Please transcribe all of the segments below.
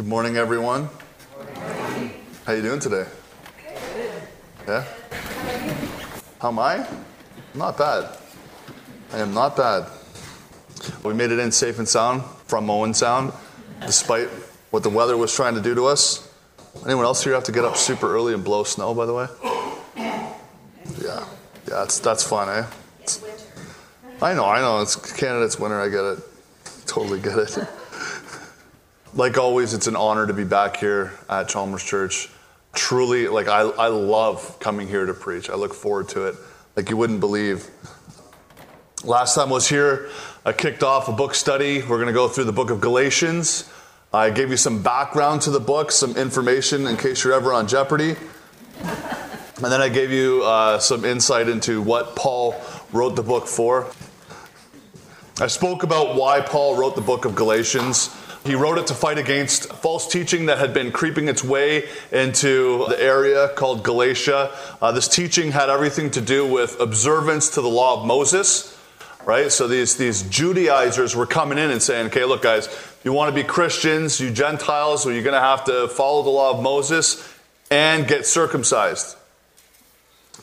Good morning, everyone. How you doing today? Yeah. How am I? Not bad. I am not bad. We made it in safe and sound from Owen Sound, despite what the weather was trying to do to us. Anyone else here have to get up super early and blow snow? By the way. Yeah. Yeah, that's that's fun, eh? It's- I know, I know. It's Canada. It's winter. I get it. Totally get it. Like always, it's an honor to be back here at Chalmers Church. Truly, like I, I love coming here to preach. I look forward to it. Like you wouldn't believe. Last time I was here, I kicked off a book study. We're going to go through the book of Galatians. I gave you some background to the book, some information in case you're ever on Jeopardy. And then I gave you uh, some insight into what Paul wrote the book for. I spoke about why Paul wrote the book of Galatians. He wrote it to fight against false teaching that had been creeping its way into the area called Galatia. Uh, this teaching had everything to do with observance to the law of Moses, right? So these, these Judaizers were coming in and saying, okay, look, guys, you want to be Christians, you Gentiles, well, you're going to have to follow the law of Moses and get circumcised.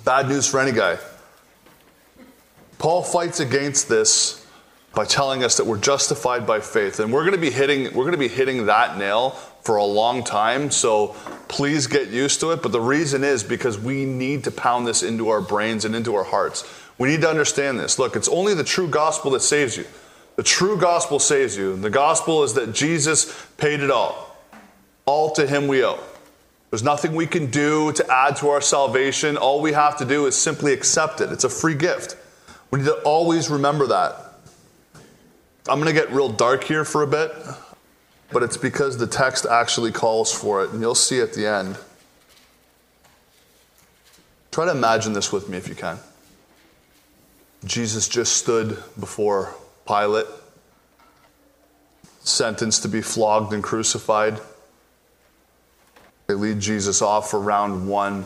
Bad news for any guy. Paul fights against this by telling us that we're justified by faith. And we're going to be hitting we're going to be hitting that nail for a long time so please get used to it. But the reason is because we need to pound this into our brains and into our hearts. We need to understand this. Look it's only the true gospel that saves you. The true gospel saves you. The gospel is that jesus paid it all. All to him we owe. There's nothing we can do to add to our salvation. All we have to do is simply accept it. It's a free gift. We need to always remember that I'm going to get real dark here for a bit, but it's because the text actually calls for it, and you'll see at the end. Try to imagine this with me if you can. Jesus just stood before Pilate, sentenced to be flogged and crucified. They lead Jesus off for round one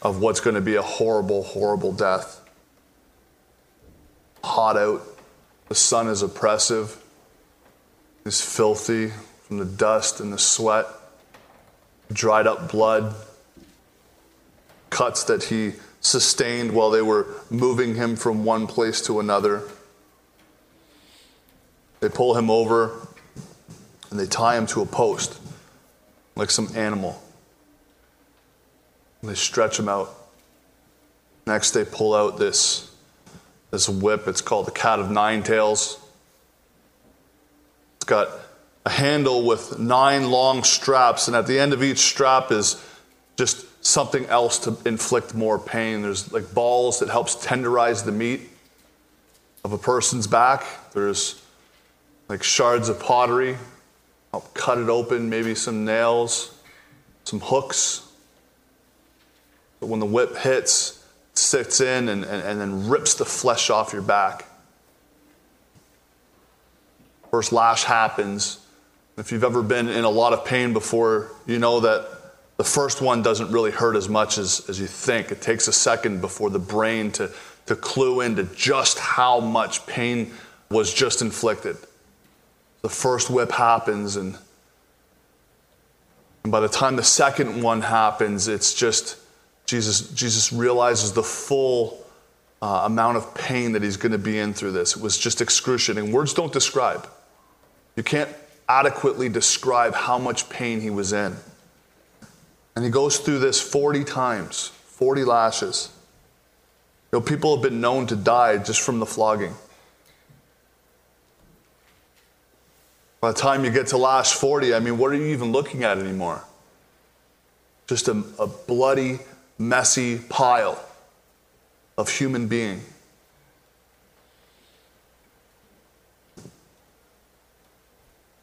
of what's going to be a horrible, horrible death hot out. The sun is oppressive. It's filthy from the dust and the sweat, dried up blood, cuts that he sustained while they were moving him from one place to another. They pull him over and they tie him to a post like some animal. And they stretch him out. Next, they pull out this this whip. It's called the Cat of Nine Tails. It's got a handle with nine long straps, and at the end of each strap is just something else to inflict more pain. There's like balls that helps tenderize the meat of a person's back. There's like shards of pottery, help cut it open, maybe some nails, some hooks. But when the whip hits, sits in and, and, and then rips the flesh off your back. First lash happens. If you've ever been in a lot of pain before, you know that the first one doesn't really hurt as much as, as you think. It takes a second before the brain to, to clue into just how much pain was just inflicted. The first whip happens, and, and by the time the second one happens, it's just Jesus, Jesus realizes the full uh, amount of pain that he's going to be in through this. It was just excruciating. Words don't describe. You can't adequately describe how much pain he was in. And he goes through this 40 times, 40 lashes. You know, people have been known to die just from the flogging. By the time you get to lash 40, I mean, what are you even looking at anymore? Just a, a bloody, messy pile of human being.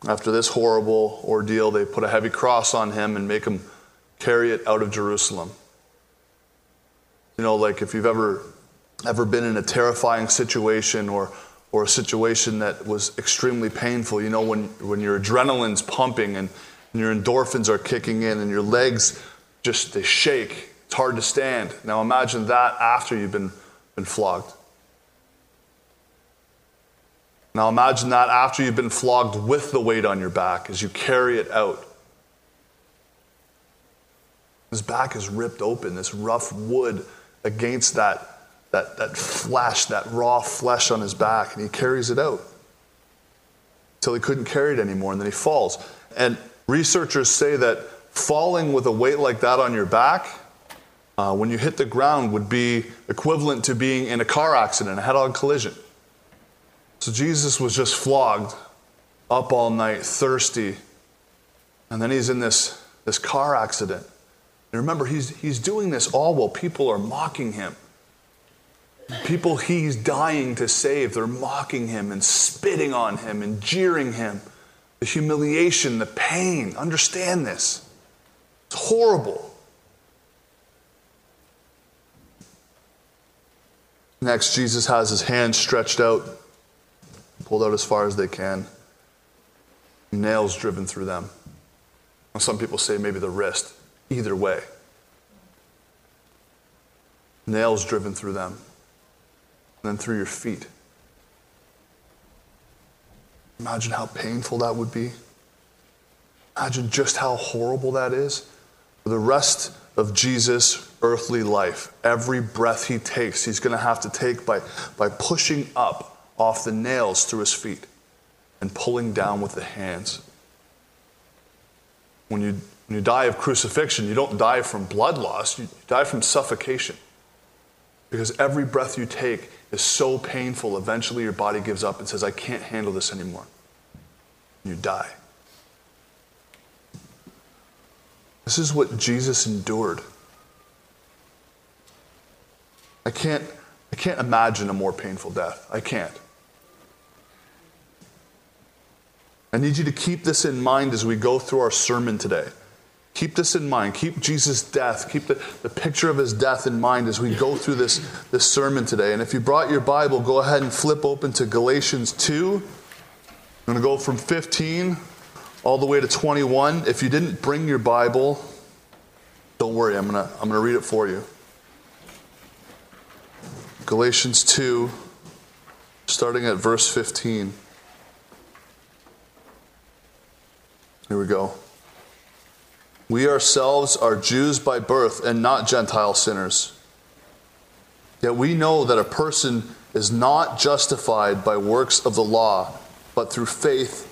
After this horrible ordeal, they put a heavy cross on him and make him carry it out of Jerusalem. You know, like if you've ever ever been in a terrifying situation or or a situation that was extremely painful, you know, when, when your adrenaline's pumping and, and your endorphins are kicking in and your legs just they shake hard to stand. Now imagine that after you've been, been flogged. Now imagine that after you've been flogged with the weight on your back as you carry it out. His back is ripped open, this rough wood against that, that, that flesh, that raw flesh on his back, and he carries it out until he couldn't carry it anymore, and then he falls. And researchers say that falling with a weight like that on your back, uh, when you hit the ground, would be equivalent to being in a car accident, a head on collision. So Jesus was just flogged, up all night, thirsty, and then he's in this, this car accident. And remember, he's, he's doing this all while people are mocking him. People he's dying to save, they're mocking him and spitting on him and jeering him. The humiliation, the pain. Understand this. It's horrible. Next, Jesus has his hands stretched out pulled out as far as they can, nails driven through them. Some people say maybe the wrist. Either way, nails driven through them, and then through your feet. Imagine how painful that would be. Imagine just how horrible that is. For the rest of Jesus' earthly life, every breath he takes, he's going to have to take by, by pushing up off the nails through his feet and pulling down with the hands. When you, when you die of crucifixion, you don't die from blood loss, you die from suffocation. Because every breath you take is so painful, eventually your body gives up and says, I can't handle this anymore. And you die. This is what Jesus endured. I can't, I can't imagine a more painful death. I can't. I need you to keep this in mind as we go through our sermon today. Keep this in mind. Keep Jesus' death. Keep the, the picture of his death in mind as we go through this, this sermon today. And if you brought your Bible, go ahead and flip open to Galatians 2. I'm going to go from 15 all the way to 21. If you didn't bring your Bible, don't worry, I'm going to, I'm going to read it for you. Galatians 2, starting at verse 15. Here we go. We ourselves are Jews by birth and not Gentile sinners. Yet we know that a person is not justified by works of the law, but through faith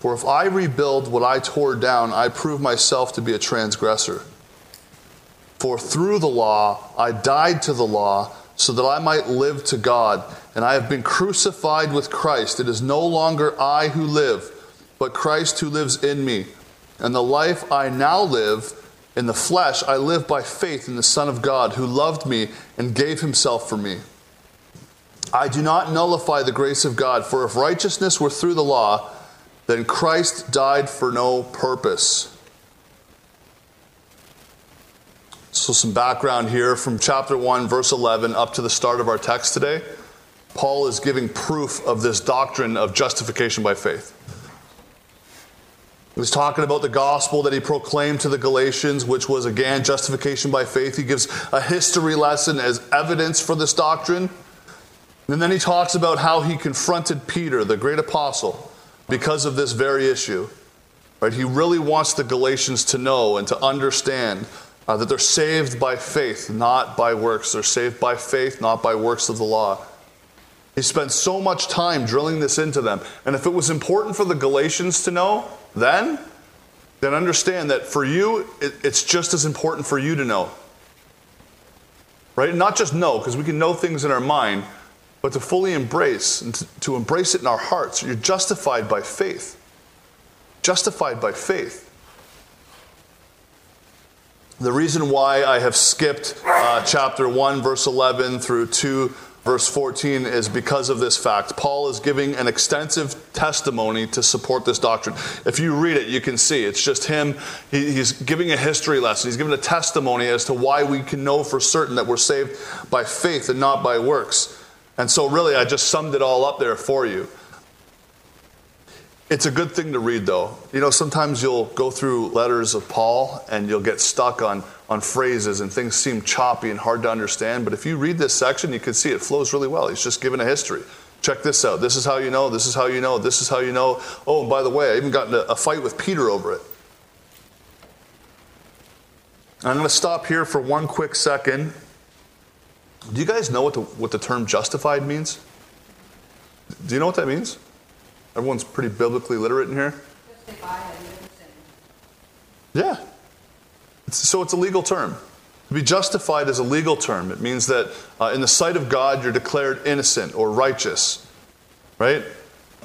For if I rebuild what I tore down, I prove myself to be a transgressor. For through the law I died to the law so that I might live to God, and I have been crucified with Christ. It is no longer I who live but Christ who lives in me. And the life I now live in the flesh, I live by faith in the Son of God who loved me and gave himself for me. I do not nullify the grace of God, for if righteousness were through the law, then Christ died for no purpose. So, some background here from chapter 1, verse 11, up to the start of our text today. Paul is giving proof of this doctrine of justification by faith. He was talking about the gospel that he proclaimed to the Galatians, which was again justification by faith. He gives a history lesson as evidence for this doctrine. And then he talks about how he confronted Peter, the great apostle, because of this very issue. Right? He really wants the Galatians to know and to understand uh, that they're saved by faith, not by works. They're saved by faith, not by works of the law. He spent so much time drilling this into them. And if it was important for the Galatians to know, then, then understand that for you, it, it's just as important for you to know. Right? Not just know, because we can know things in our mind, but to fully embrace and to, embrace it in our hearts. You're justified by faith. Justified by faith. The reason why I have skipped uh, chapter 1, verse 11 through 2, verse 14 is because of this fact. Paul is giving an extensive testimony to support this doctrine. If you read it, you can see it's just him. He, he's giving a history lesson, he's giving a testimony as to why we can know for certain that we're saved by faith and not by works. And so, really, I just summed it all up there for you. It's a good thing to read, though. You know, sometimes you'll go through letters of Paul and you'll get stuck on, on phrases and things seem choppy and hard to understand. But if you read this section, you can see it flows really well. He's just giving a history. Check this out. This is how you know. This is how you know. This is how you know. Oh, and by the way, I even got in a fight with Peter over it. I'm going to stop here for one quick second. Do you guys know what the, what the term justified means? Do you know what that means? Everyone's pretty biblically literate in here. Yeah. It's, so it's a legal term. To be justified is a legal term. It means that uh, in the sight of God, you're declared innocent or righteous, right?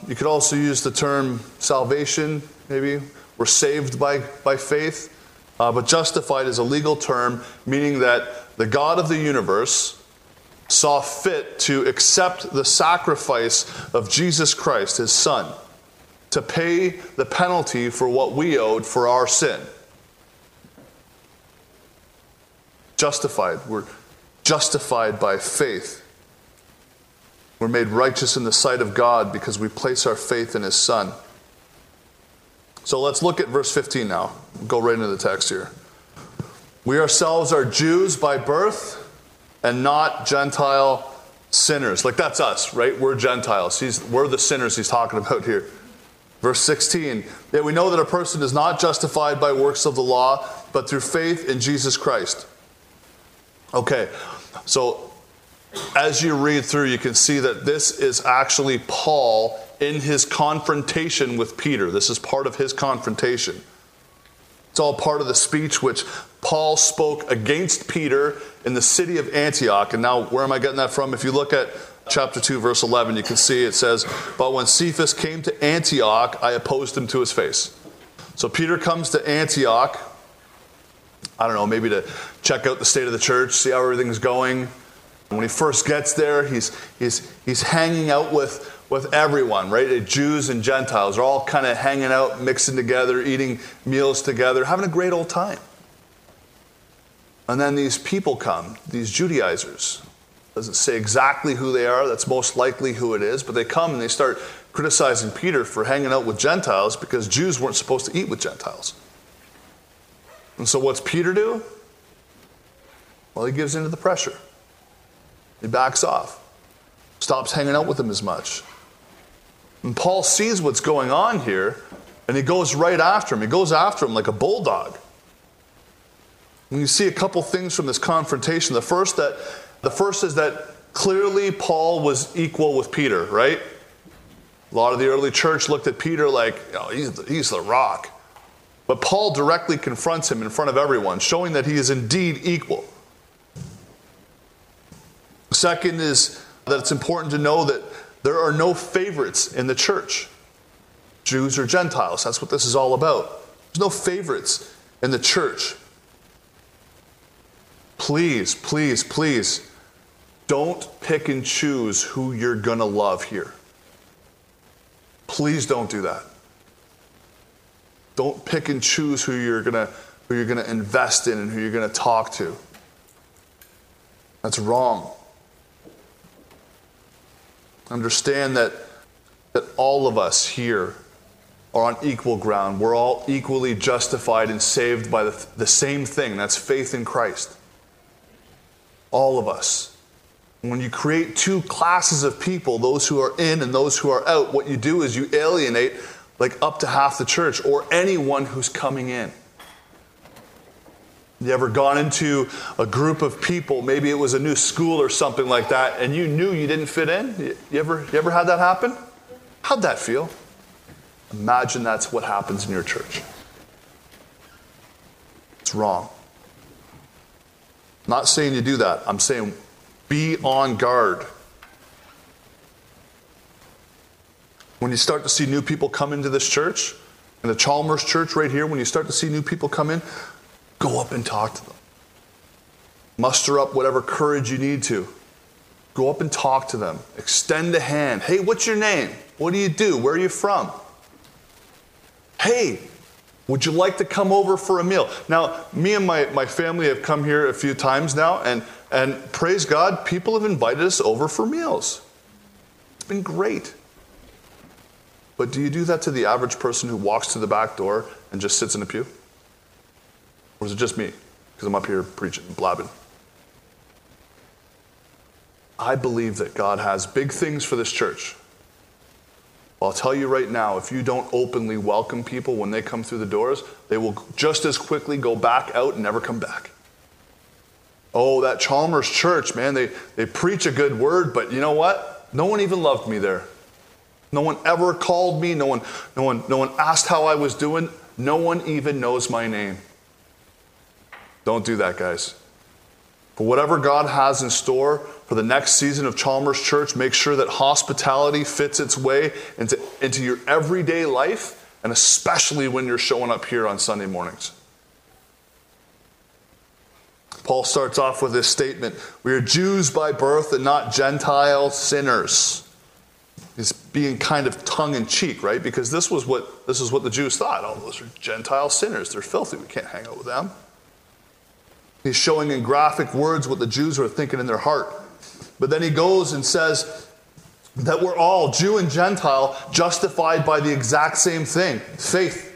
You could also use the term salvation, maybe. We're saved by, by faith. Uh, but justified is a legal term, meaning that the God of the universe saw fit to accept the sacrifice of Jesus Christ, his son, to pay the penalty for what we owed for our sin. Justified. We're justified by faith. We're made righteous in the sight of God because we place our faith in his son. So let's look at verse 15 now. Go right into the text here. We ourselves are Jews by birth and not Gentile sinners. Like that's us, right? We're Gentiles. He's, we're the sinners he's talking about here. Verse 16, that we know that a person is not justified by works of the law, but through faith in Jesus Christ. Okay, so as you read through, you can see that this is actually Paul in his confrontation with Peter. This is part of his confrontation. It's all part of the speech which Paul spoke against Peter in the city of Antioch. And now, where am I getting that from? If you look at chapter 2, verse 11, you can see it says, But when Cephas came to Antioch, I opposed him to his face. So Peter comes to Antioch, I don't know, maybe to check out the state of the church, see how everything's going. When he first gets there, he's, he's, he's hanging out with with everyone, right? Jews and Gentiles are all kind of hanging out, mixing together, eating meals together, having a great old time. And then these people come, these Judaizers. Doesn't say exactly who they are, that's most likely who it is, but they come and they start criticizing Peter for hanging out with Gentiles because Jews weren't supposed to eat with Gentiles. And so what's Peter do? Well, he gives in to the pressure. He backs off, stops hanging out with them as much. And Paul sees what's going on here, and he goes right after him. He goes after him like a bulldog. And you see a couple things from this confrontation. The first that the first is that clearly Paul was equal with Peter, right? A lot of the early church looked at Peter like, oh, he's the, he's the rock. But Paul directly confronts him in front of everyone, showing that he is indeed equal. Second is that it's important to know that there are no favorites in the church Jews or Gentiles. That's what this is all about. There's no favorites in the church. Please, please, please don't pick and choose who you're going to love here. Please don't do that. Don't pick and choose who you're going to who you're going to invest in and who you're going to talk to. That's wrong. Understand that, that all of us here are on equal ground. We're all equally justified and saved by the, the same thing that's faith in Christ. All of us. When you create two classes of people, those who are in and those who are out, what you do is you alienate like up to half the church or anyone who's coming in. You ever gone into a group of people, maybe it was a new school or something like that, and you knew you didn't fit in? You ever, you ever had that happen? How'd that feel? Imagine that's what happens in your church. It's wrong. Not saying you do that. I'm saying be on guard. When you start to see new people come into this church, in the Chalmers church right here, when you start to see new people come in, Go up and talk to them. Muster up whatever courage you need to. Go up and talk to them. Extend a hand. Hey, what's your name? What do you do? Where are you from? Hey, would you like to come over for a meal? Now, me and my, my family have come here a few times now, and, and praise God, people have invited us over for meals. It's been great. But do you do that to the average person who walks to the back door and just sits in a pew? Or is it just me? Because I'm up here preaching, and blabbing. I believe that God has big things for this church. I'll tell you right now, if you don't openly welcome people when they come through the doors, they will just as quickly go back out and never come back. Oh, that Chalmers church, man, they, they preach a good word, but you know what? No one even loved me there. No one ever called me. No one, no one, no one asked how I was doing. No one even knows my name. Don't do that, guys. For whatever God has in store for the next season of Chalmers Church, make sure that hospitality fits its way into, into your everyday life, and especially when you're showing up here on Sunday mornings. Paul starts off with this statement We are Jews by birth and not Gentile sinners. He's being kind of tongue in cheek, right? Because this was what this is what the Jews thought. Oh, those are Gentile sinners. They're filthy. We can't hang out with them. He's showing in graphic words what the Jews were thinking in their heart. But then he goes and says that we're all, Jew and Gentile, justified by the exact same thing faith.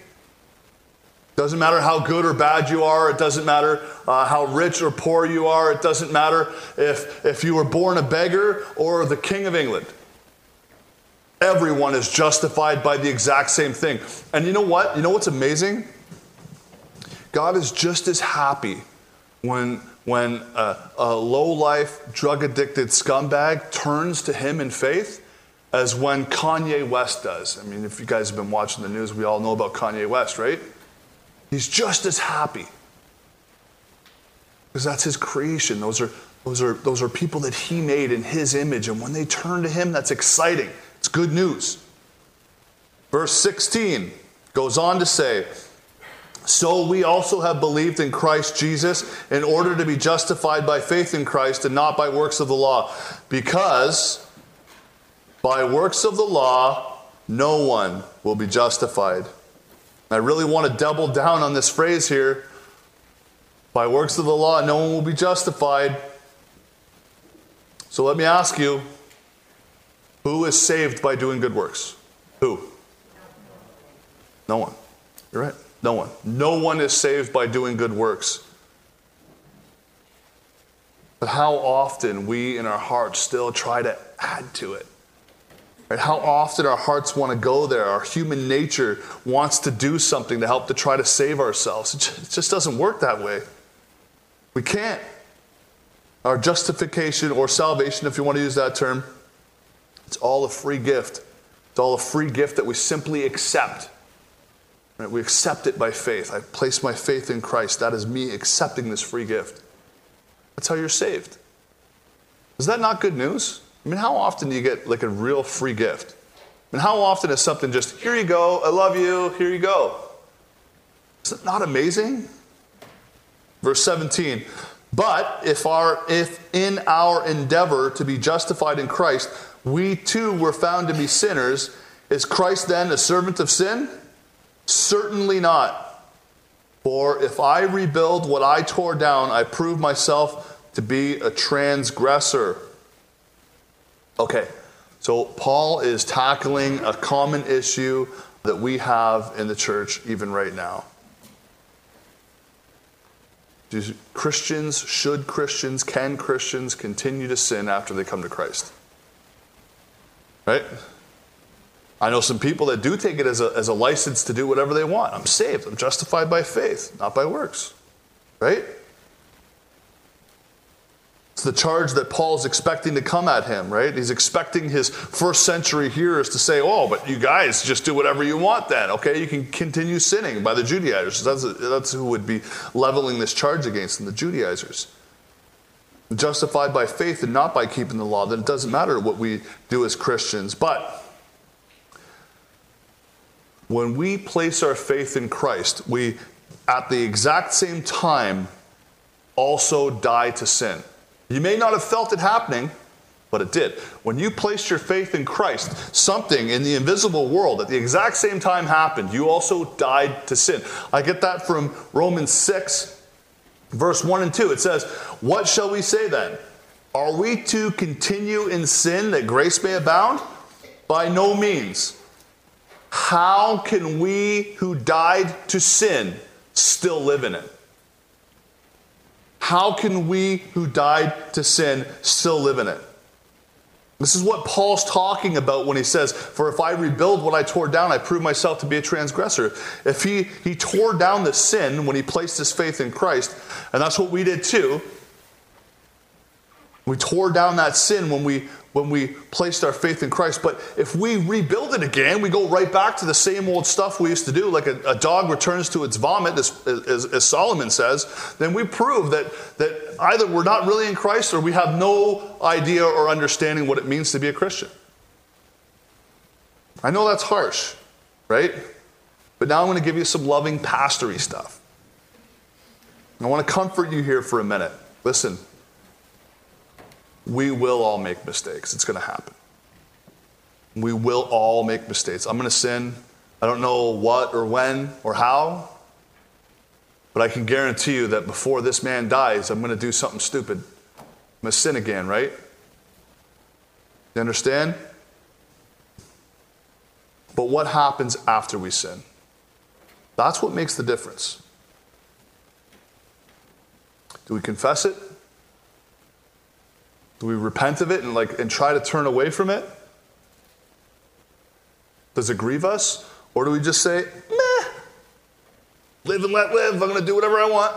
Doesn't matter how good or bad you are. It doesn't matter uh, how rich or poor you are. It doesn't matter if, if you were born a beggar or the king of England. Everyone is justified by the exact same thing. And you know what? You know what's amazing? God is just as happy when, when a, a low life, drug addicted scumbag turns to him in faith as when Kanye West does. I mean, if you guys have been watching the news, we all know about Kanye West, right? He's just as happy. Because that's his creation. Those are, those, are, those are people that he made in his image. And when they turn to him, that's exciting. It's good news. Verse 16 goes on to say, so we also have believed in Christ Jesus in order to be justified by faith in Christ and not by works of the law. Because by works of the law, no one will be justified. I really want to double down on this phrase here. By works of the law, no one will be justified. So let me ask you who is saved by doing good works? Who? No one. You're right. No one. No one is saved by doing good works. But how often we in our hearts still try to add to it. Right? How often our hearts want to go there. Our human nature wants to do something to help to try to save ourselves. It just doesn't work that way. We can't. Our justification or salvation, if you want to use that term, it's all a free gift. It's all a free gift that we simply accept. Right? We accept it by faith. I place my faith in Christ. That is me accepting this free gift. That's how you're saved. Is that not good news? I mean, how often do you get like a real free gift? I mean, how often is something just, here you go, I love you, here you go? Is it not amazing? Verse 17, but if, our, if in our endeavor to be justified in Christ, we too were found to be sinners, is Christ then a servant of sin? Certainly not. For if I rebuild what I tore down, I prove myself to be a transgressor. Okay, so Paul is tackling a common issue that we have in the church even right now. Do Christians, should Christians, can Christians continue to sin after they come to Christ? Right? I know some people that do take it as a, as a license to do whatever they want. I'm saved. I'm justified by faith, not by works. Right? It's the charge that Paul's expecting to come at him, right? He's expecting his first century hearers to say, oh, but you guys just do whatever you want then, okay? You can continue sinning by the Judaizers. That's, that's who would be leveling this charge against them, the Judaizers. Justified by faith and not by keeping the law, then it doesn't matter what we do as Christians. But when we place our faith in Christ, we, at the exact same time, also die to sin. You may not have felt it happening, but it did. When you placed your faith in Christ, something in the invisible world at the exact same time happened. You also died to sin. I get that from Romans 6, verse 1 and 2. It says, What shall we say then? Are we to continue in sin that grace may abound? By no means. How can we who died to sin still live in it? How can we who died to sin still live in it? This is what Paul's talking about when he says, For if I rebuild what I tore down, I prove myself to be a transgressor. If he, he tore down the sin when he placed his faith in Christ, and that's what we did too, we tore down that sin when we when we placed our faith in Christ. But if we rebuild it again, we go right back to the same old stuff we used to do, like a, a dog returns to its vomit, as, as, as, Solomon says, then we prove that, that either we're not really in Christ or we have no idea or understanding what it means to be a Christian. I know that's harsh, right? But now I'm going to give you some loving pastory stuff. I want to comfort you here for a minute. Listen, we will all make mistakes. It's going to happen. We will all make mistakes. I'm going to sin. I don't know what or when or how, but I can guarantee you that before this man dies, I'm going to do something stupid. I'm going to sin again, right? You understand? But what happens after we sin? That's what makes the difference. Do we confess it? Do we repent of it and like and try to turn away from it? Does it grieve us? Or do we just say, meh, live and let live, I'm gonna do whatever I want?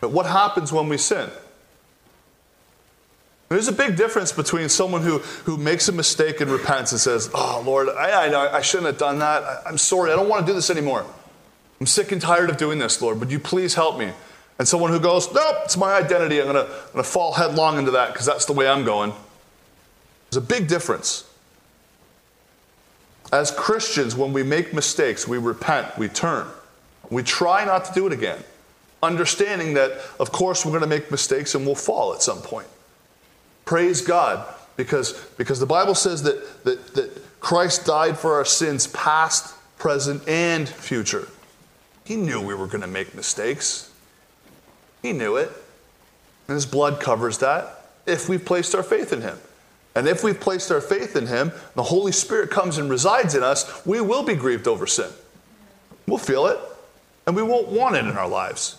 But what happens when we sin? There's a big difference between someone who, who makes a mistake and repents and says, Oh, Lord, I, I I shouldn't have done that. I, I'm sorry. I don't want to do this anymore. I'm sick and tired of doing this, Lord. Would you please help me? And someone who goes, nope, it's my identity. I'm going to fall headlong into that because that's the way I'm going. There's a big difference. As Christians, when we make mistakes, we repent, we turn. We try not to do it again, understanding that, of course, we're going to make mistakes and we'll fall at some point. Praise God, because, because the Bible says that, that, that Christ died for our sins, past, present, and future. He knew we were going to make mistakes. He knew it. And his blood covers that if we've placed our faith in him. And if we've placed our faith in him, the Holy Spirit comes and resides in us, we will be grieved over sin. We'll feel it, and we won't want it in our lives.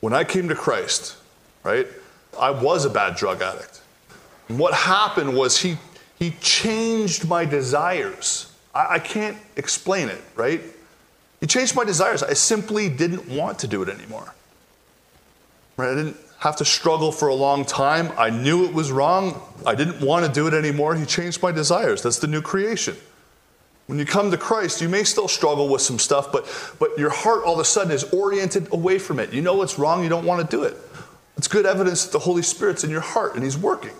When I came to Christ, right, I was a bad drug addict. And what happened was he, he changed my desires. I, I can't explain it, right? He changed my desires. I simply didn't want to do it anymore. Right? I didn't have to struggle for a long time. I knew it was wrong. I didn't want to do it anymore. He changed my desires. That's the new creation. When you come to Christ, you may still struggle with some stuff, but, but your heart all of a sudden is oriented away from it. You know what's wrong, you don't want to do it. It's good evidence that the Holy Spirit's in your heart and He's working.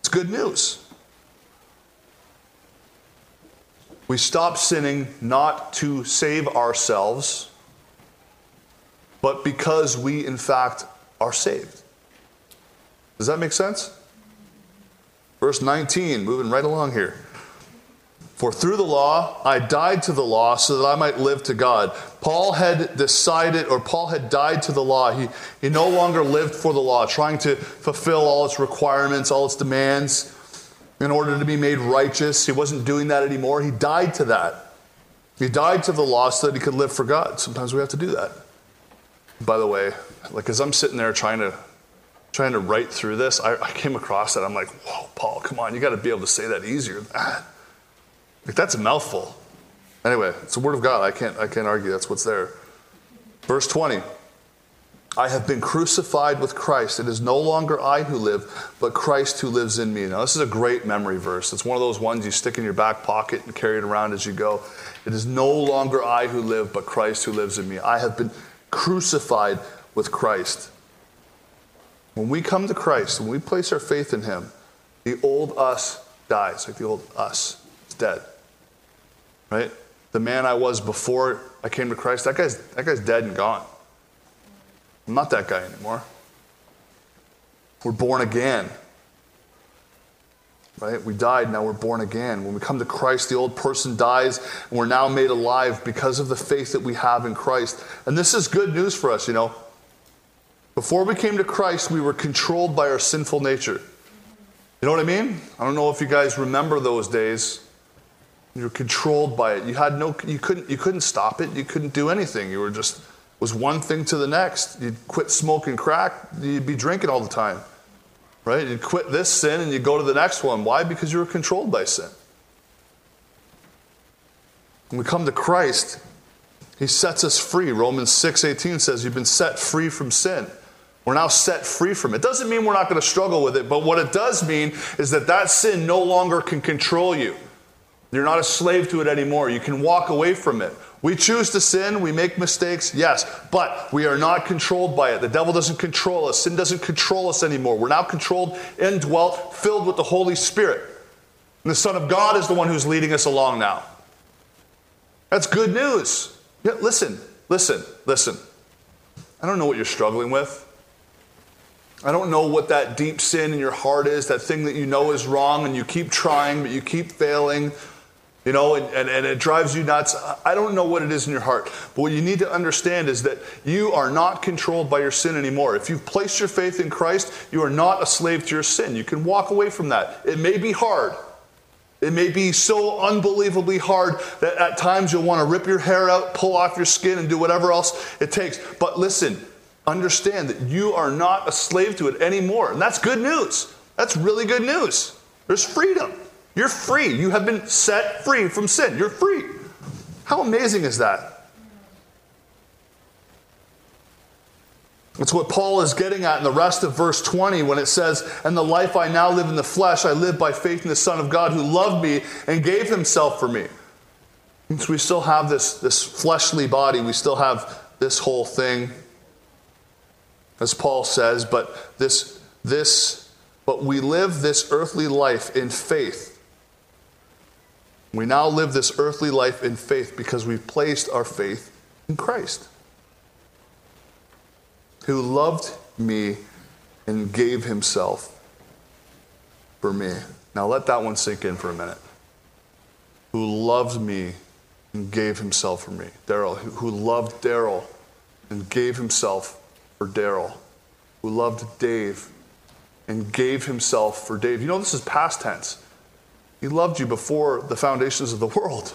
It's good news. We stop sinning not to save ourselves, but because we, in fact, are saved. Does that make sense? Verse 19, moving right along here. For through the law I died to the law so that I might live to God. Paul had decided, or Paul had died to the law. He, he no longer lived for the law, trying to fulfill all its requirements, all its demands in order to be made righteous. He wasn't doing that anymore. He died to that. He died to the law so that he could live for God. Sometimes we have to do that. By the way, like as I'm sitting there trying to trying to write through this, I, I came across that. I'm like, whoa, Paul, come on, you got to be able to say that easier. Like that's a mouthful. Anyway, it's the word of God. I can't I can't argue. That's what's there. Verse 20. I have been crucified with Christ. It is no longer I who live, but Christ who lives in me. Now, this is a great memory verse. It's one of those ones you stick in your back pocket and carry it around as you go. It is no longer I who live, but Christ who lives in me. I have been crucified with Christ. When we come to Christ, when we place our faith in Him, the old us dies, like the old us is dead. Right? The man I was before I came to Christ, that guy's, that guy's dead and gone. I'm not that guy anymore. We're born again. Right? We died, now we're born again. When we come to Christ, the old person dies, and we're now made alive because of the faith that we have in Christ. And this is good news for us, you know. Before we came to Christ, we were controlled by our sinful nature. You know what I mean? I don't know if you guys remember those days. You were controlled by it. You had no you couldn't you couldn't stop it. You couldn't do anything. You were just was one thing to the next. You'd quit smoking crack, you'd be drinking all the time. Right? You'd quit this sin and you go to the next one. Why? Because you were controlled by sin. When we come to Christ, he sets us free. Romans 6:18 says you've been set free from sin. We're now set free from it. Doesn't mean we're not going to struggle with it, but what it does mean is that that sin no longer can control you. You're not a slave to it anymore. You can walk away from it. We choose to sin, we make mistakes, yes, but we are not controlled by it. The devil doesn't control us, sin doesn't control us anymore. We're now controlled, indwelt, filled with the Holy Spirit. And the Son of God is the one who's leading us along now. That's good news. Yeah, listen, listen, listen. I don't know what you're struggling with. I don't know what that deep sin in your heart is, that thing that you know is wrong and you keep trying, but you keep failing, you know, and, and, and, it drives you nuts. I don't know what it is in your heart, but what you need to understand is that you are not controlled by your sin anymore. If you've placed your faith in Christ, you are not a slave to your sin. You can walk away from that. It may be hard. It may be so unbelievably hard that at times you'll want to rip your hair out, pull off your skin, and do whatever else it takes. But listen, understand that you are not a slave to it anymore. And that's good news. That's really good news. There's freedom. You're free. You have been set free from sin. You're free. How amazing is that? That's what Paul is getting at in the rest of verse 20 when it says, And the life I now live in the flesh, I live by faith in the Son of God who loved me and gave himself for me. Since we still have this, this fleshly body, we still have this whole thing as Paul says, but this, this, but we live this earthly life in faith. We now live this earthly life in faith because we've placed our faith in Christ, who loved me and gave himself for me. Now let that one sink in for a minute. Who loved me and gave himself for me. Daryl, who loved Daryl and gave himself for Daryl, who loved Dave and gave himself for Dave. You know, this is past tense. He loved you before the foundations of the world.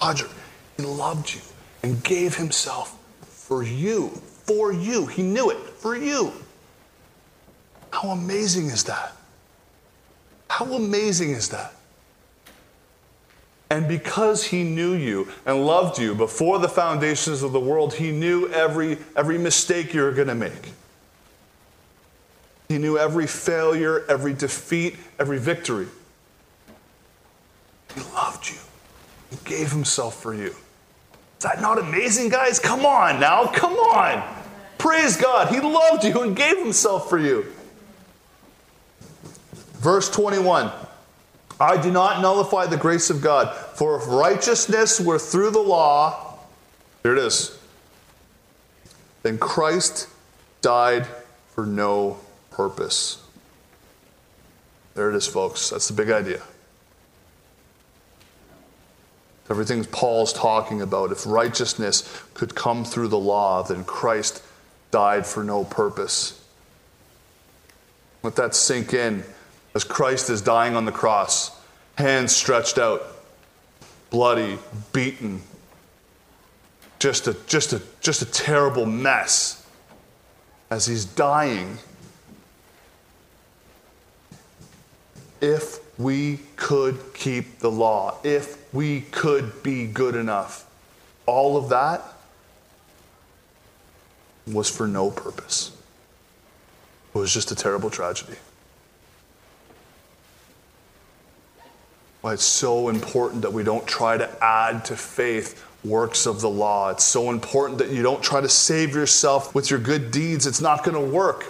Roger, he loved you and gave himself for you. For you. He knew it. For you. How amazing is that? How amazing is that? And because he knew you and loved you before the foundations of the world, he knew every, every mistake you were going to make. He knew every failure, every defeat, every victory. He loved you. He gave himself for you. Is that not amazing, guys? Come on now. Come on. Praise God. He loved you and gave himself for you. Verse 21. I do not nullify the grace of God. For if righteousness were through the law, here it is, then Christ died for no purpose. There it is, folks. That's the big idea. Everything Paul's talking about, if righteousness could come through the law, then Christ died for no purpose. Let that sink in as Christ is dying on the cross, hands stretched out, bloody, beaten, just a, just a, just a terrible mess. As he's dying, if we could keep the law, if we could be good enough, all of that was for no purpose. It was just a terrible tragedy. Why it's so important that we don't try to add to faith works of the law. It's so important that you don't try to save yourself with your good deeds. It's not going to work.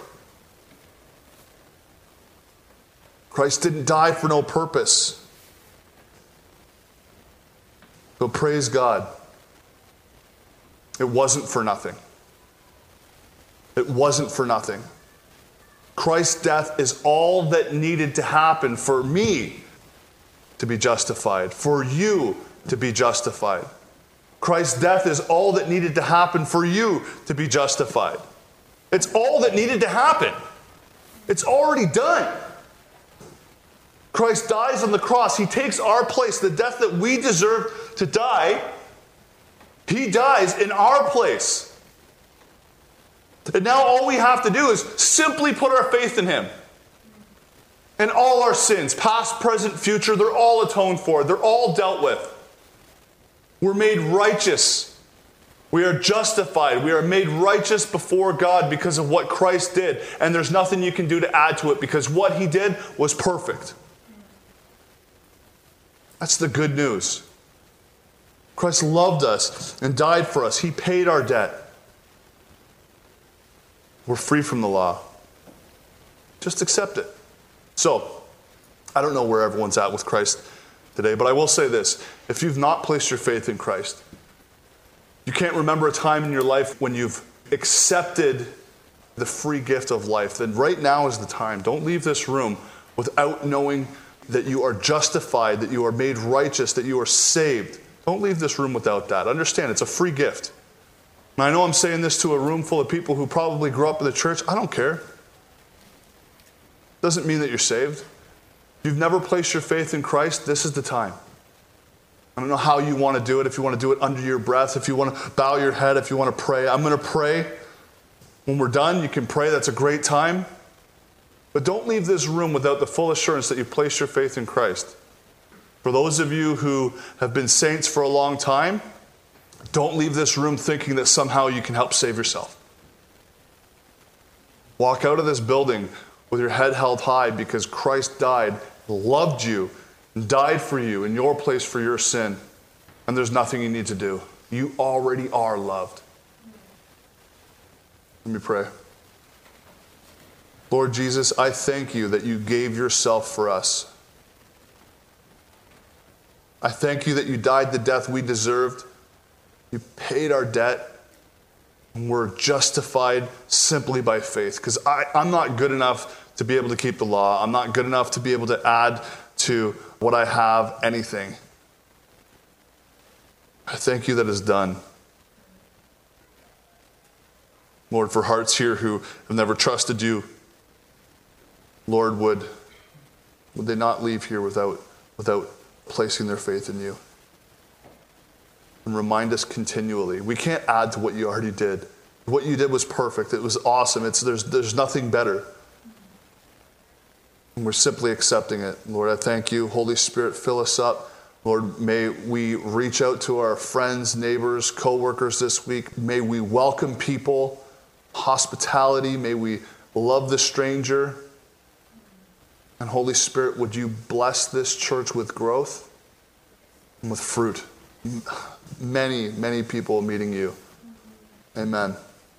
Christ didn't die for no purpose. But praise God, it wasn't for nothing. It wasn't for nothing. Christ's death is all that needed to happen for me to be justified, for you to be justified. Christ's death is all that needed to happen for you to be justified. It's all that needed to happen. It's already done. Christ dies on the cross. He takes our place, the death that we deserve to die. He dies in our place. And now all we have to do is simply put our faith in Him. And all our sins, past, present, future, they're all atoned for, they're all dealt with. We're made righteous. We are justified. We are made righteous before God because of what Christ did. And there's nothing you can do to add to it because what He did was perfect. That's the good news. Christ loved us and died for us, He paid our debt. We're free from the law. Just accept it. So, I don't know where everyone's at with Christ today, but I will say this. If you've not placed your faith in Christ, you can't remember a time in your life when you've accepted the free gift of life, then right now is the time. Don't leave this room without knowing that you are justified, that you are made righteous, that you are saved. Don't leave this room without that. Understand, it's a free gift. And I know I'm saying this to a room full of people who probably grew up in the church. I don't care. Doesn't mean that you're saved. If you've never placed your faith in Christ, this is the time. I don't know how you want to do it, if you want to do it under your breath, if you want to bow your head, if you want to pray. I'm going to pray. When we're done, you can pray. That's a great time. But don't leave this room without the full assurance that you place your faith in Christ. For those of you who have been saints for a long time, don't leave this room thinking that somehow you can help save yourself. Walk out of this building with your head held high because Christ died, loved you, and died for you in your place for your sin. And there's nothing you need to do. You already are loved. Let me pray. Lord Jesus, I thank you that you gave yourself for us. I thank you that you died the death we deserved. You paid our debt. And we're justified simply by faith. Because I'm not good enough to be able to keep the law. I'm not good enough to be able to add to what I have anything. I thank you that is done. Lord, for hearts here who have never trusted you, Lord, would, would they not leave here without, without placing their faith in you? And remind us continually. We can't add to what you already did. What you did was perfect. It was awesome. It's, there's, there's nothing better. And we're simply accepting it. Lord, I thank you. Holy Spirit, fill us up. Lord, may we reach out to our friends, neighbors, coworkers this week. May we welcome people, hospitality. May we love the stranger. And Holy Spirit, would you bless this church with growth and with fruit? Many, many people meeting you. Amen.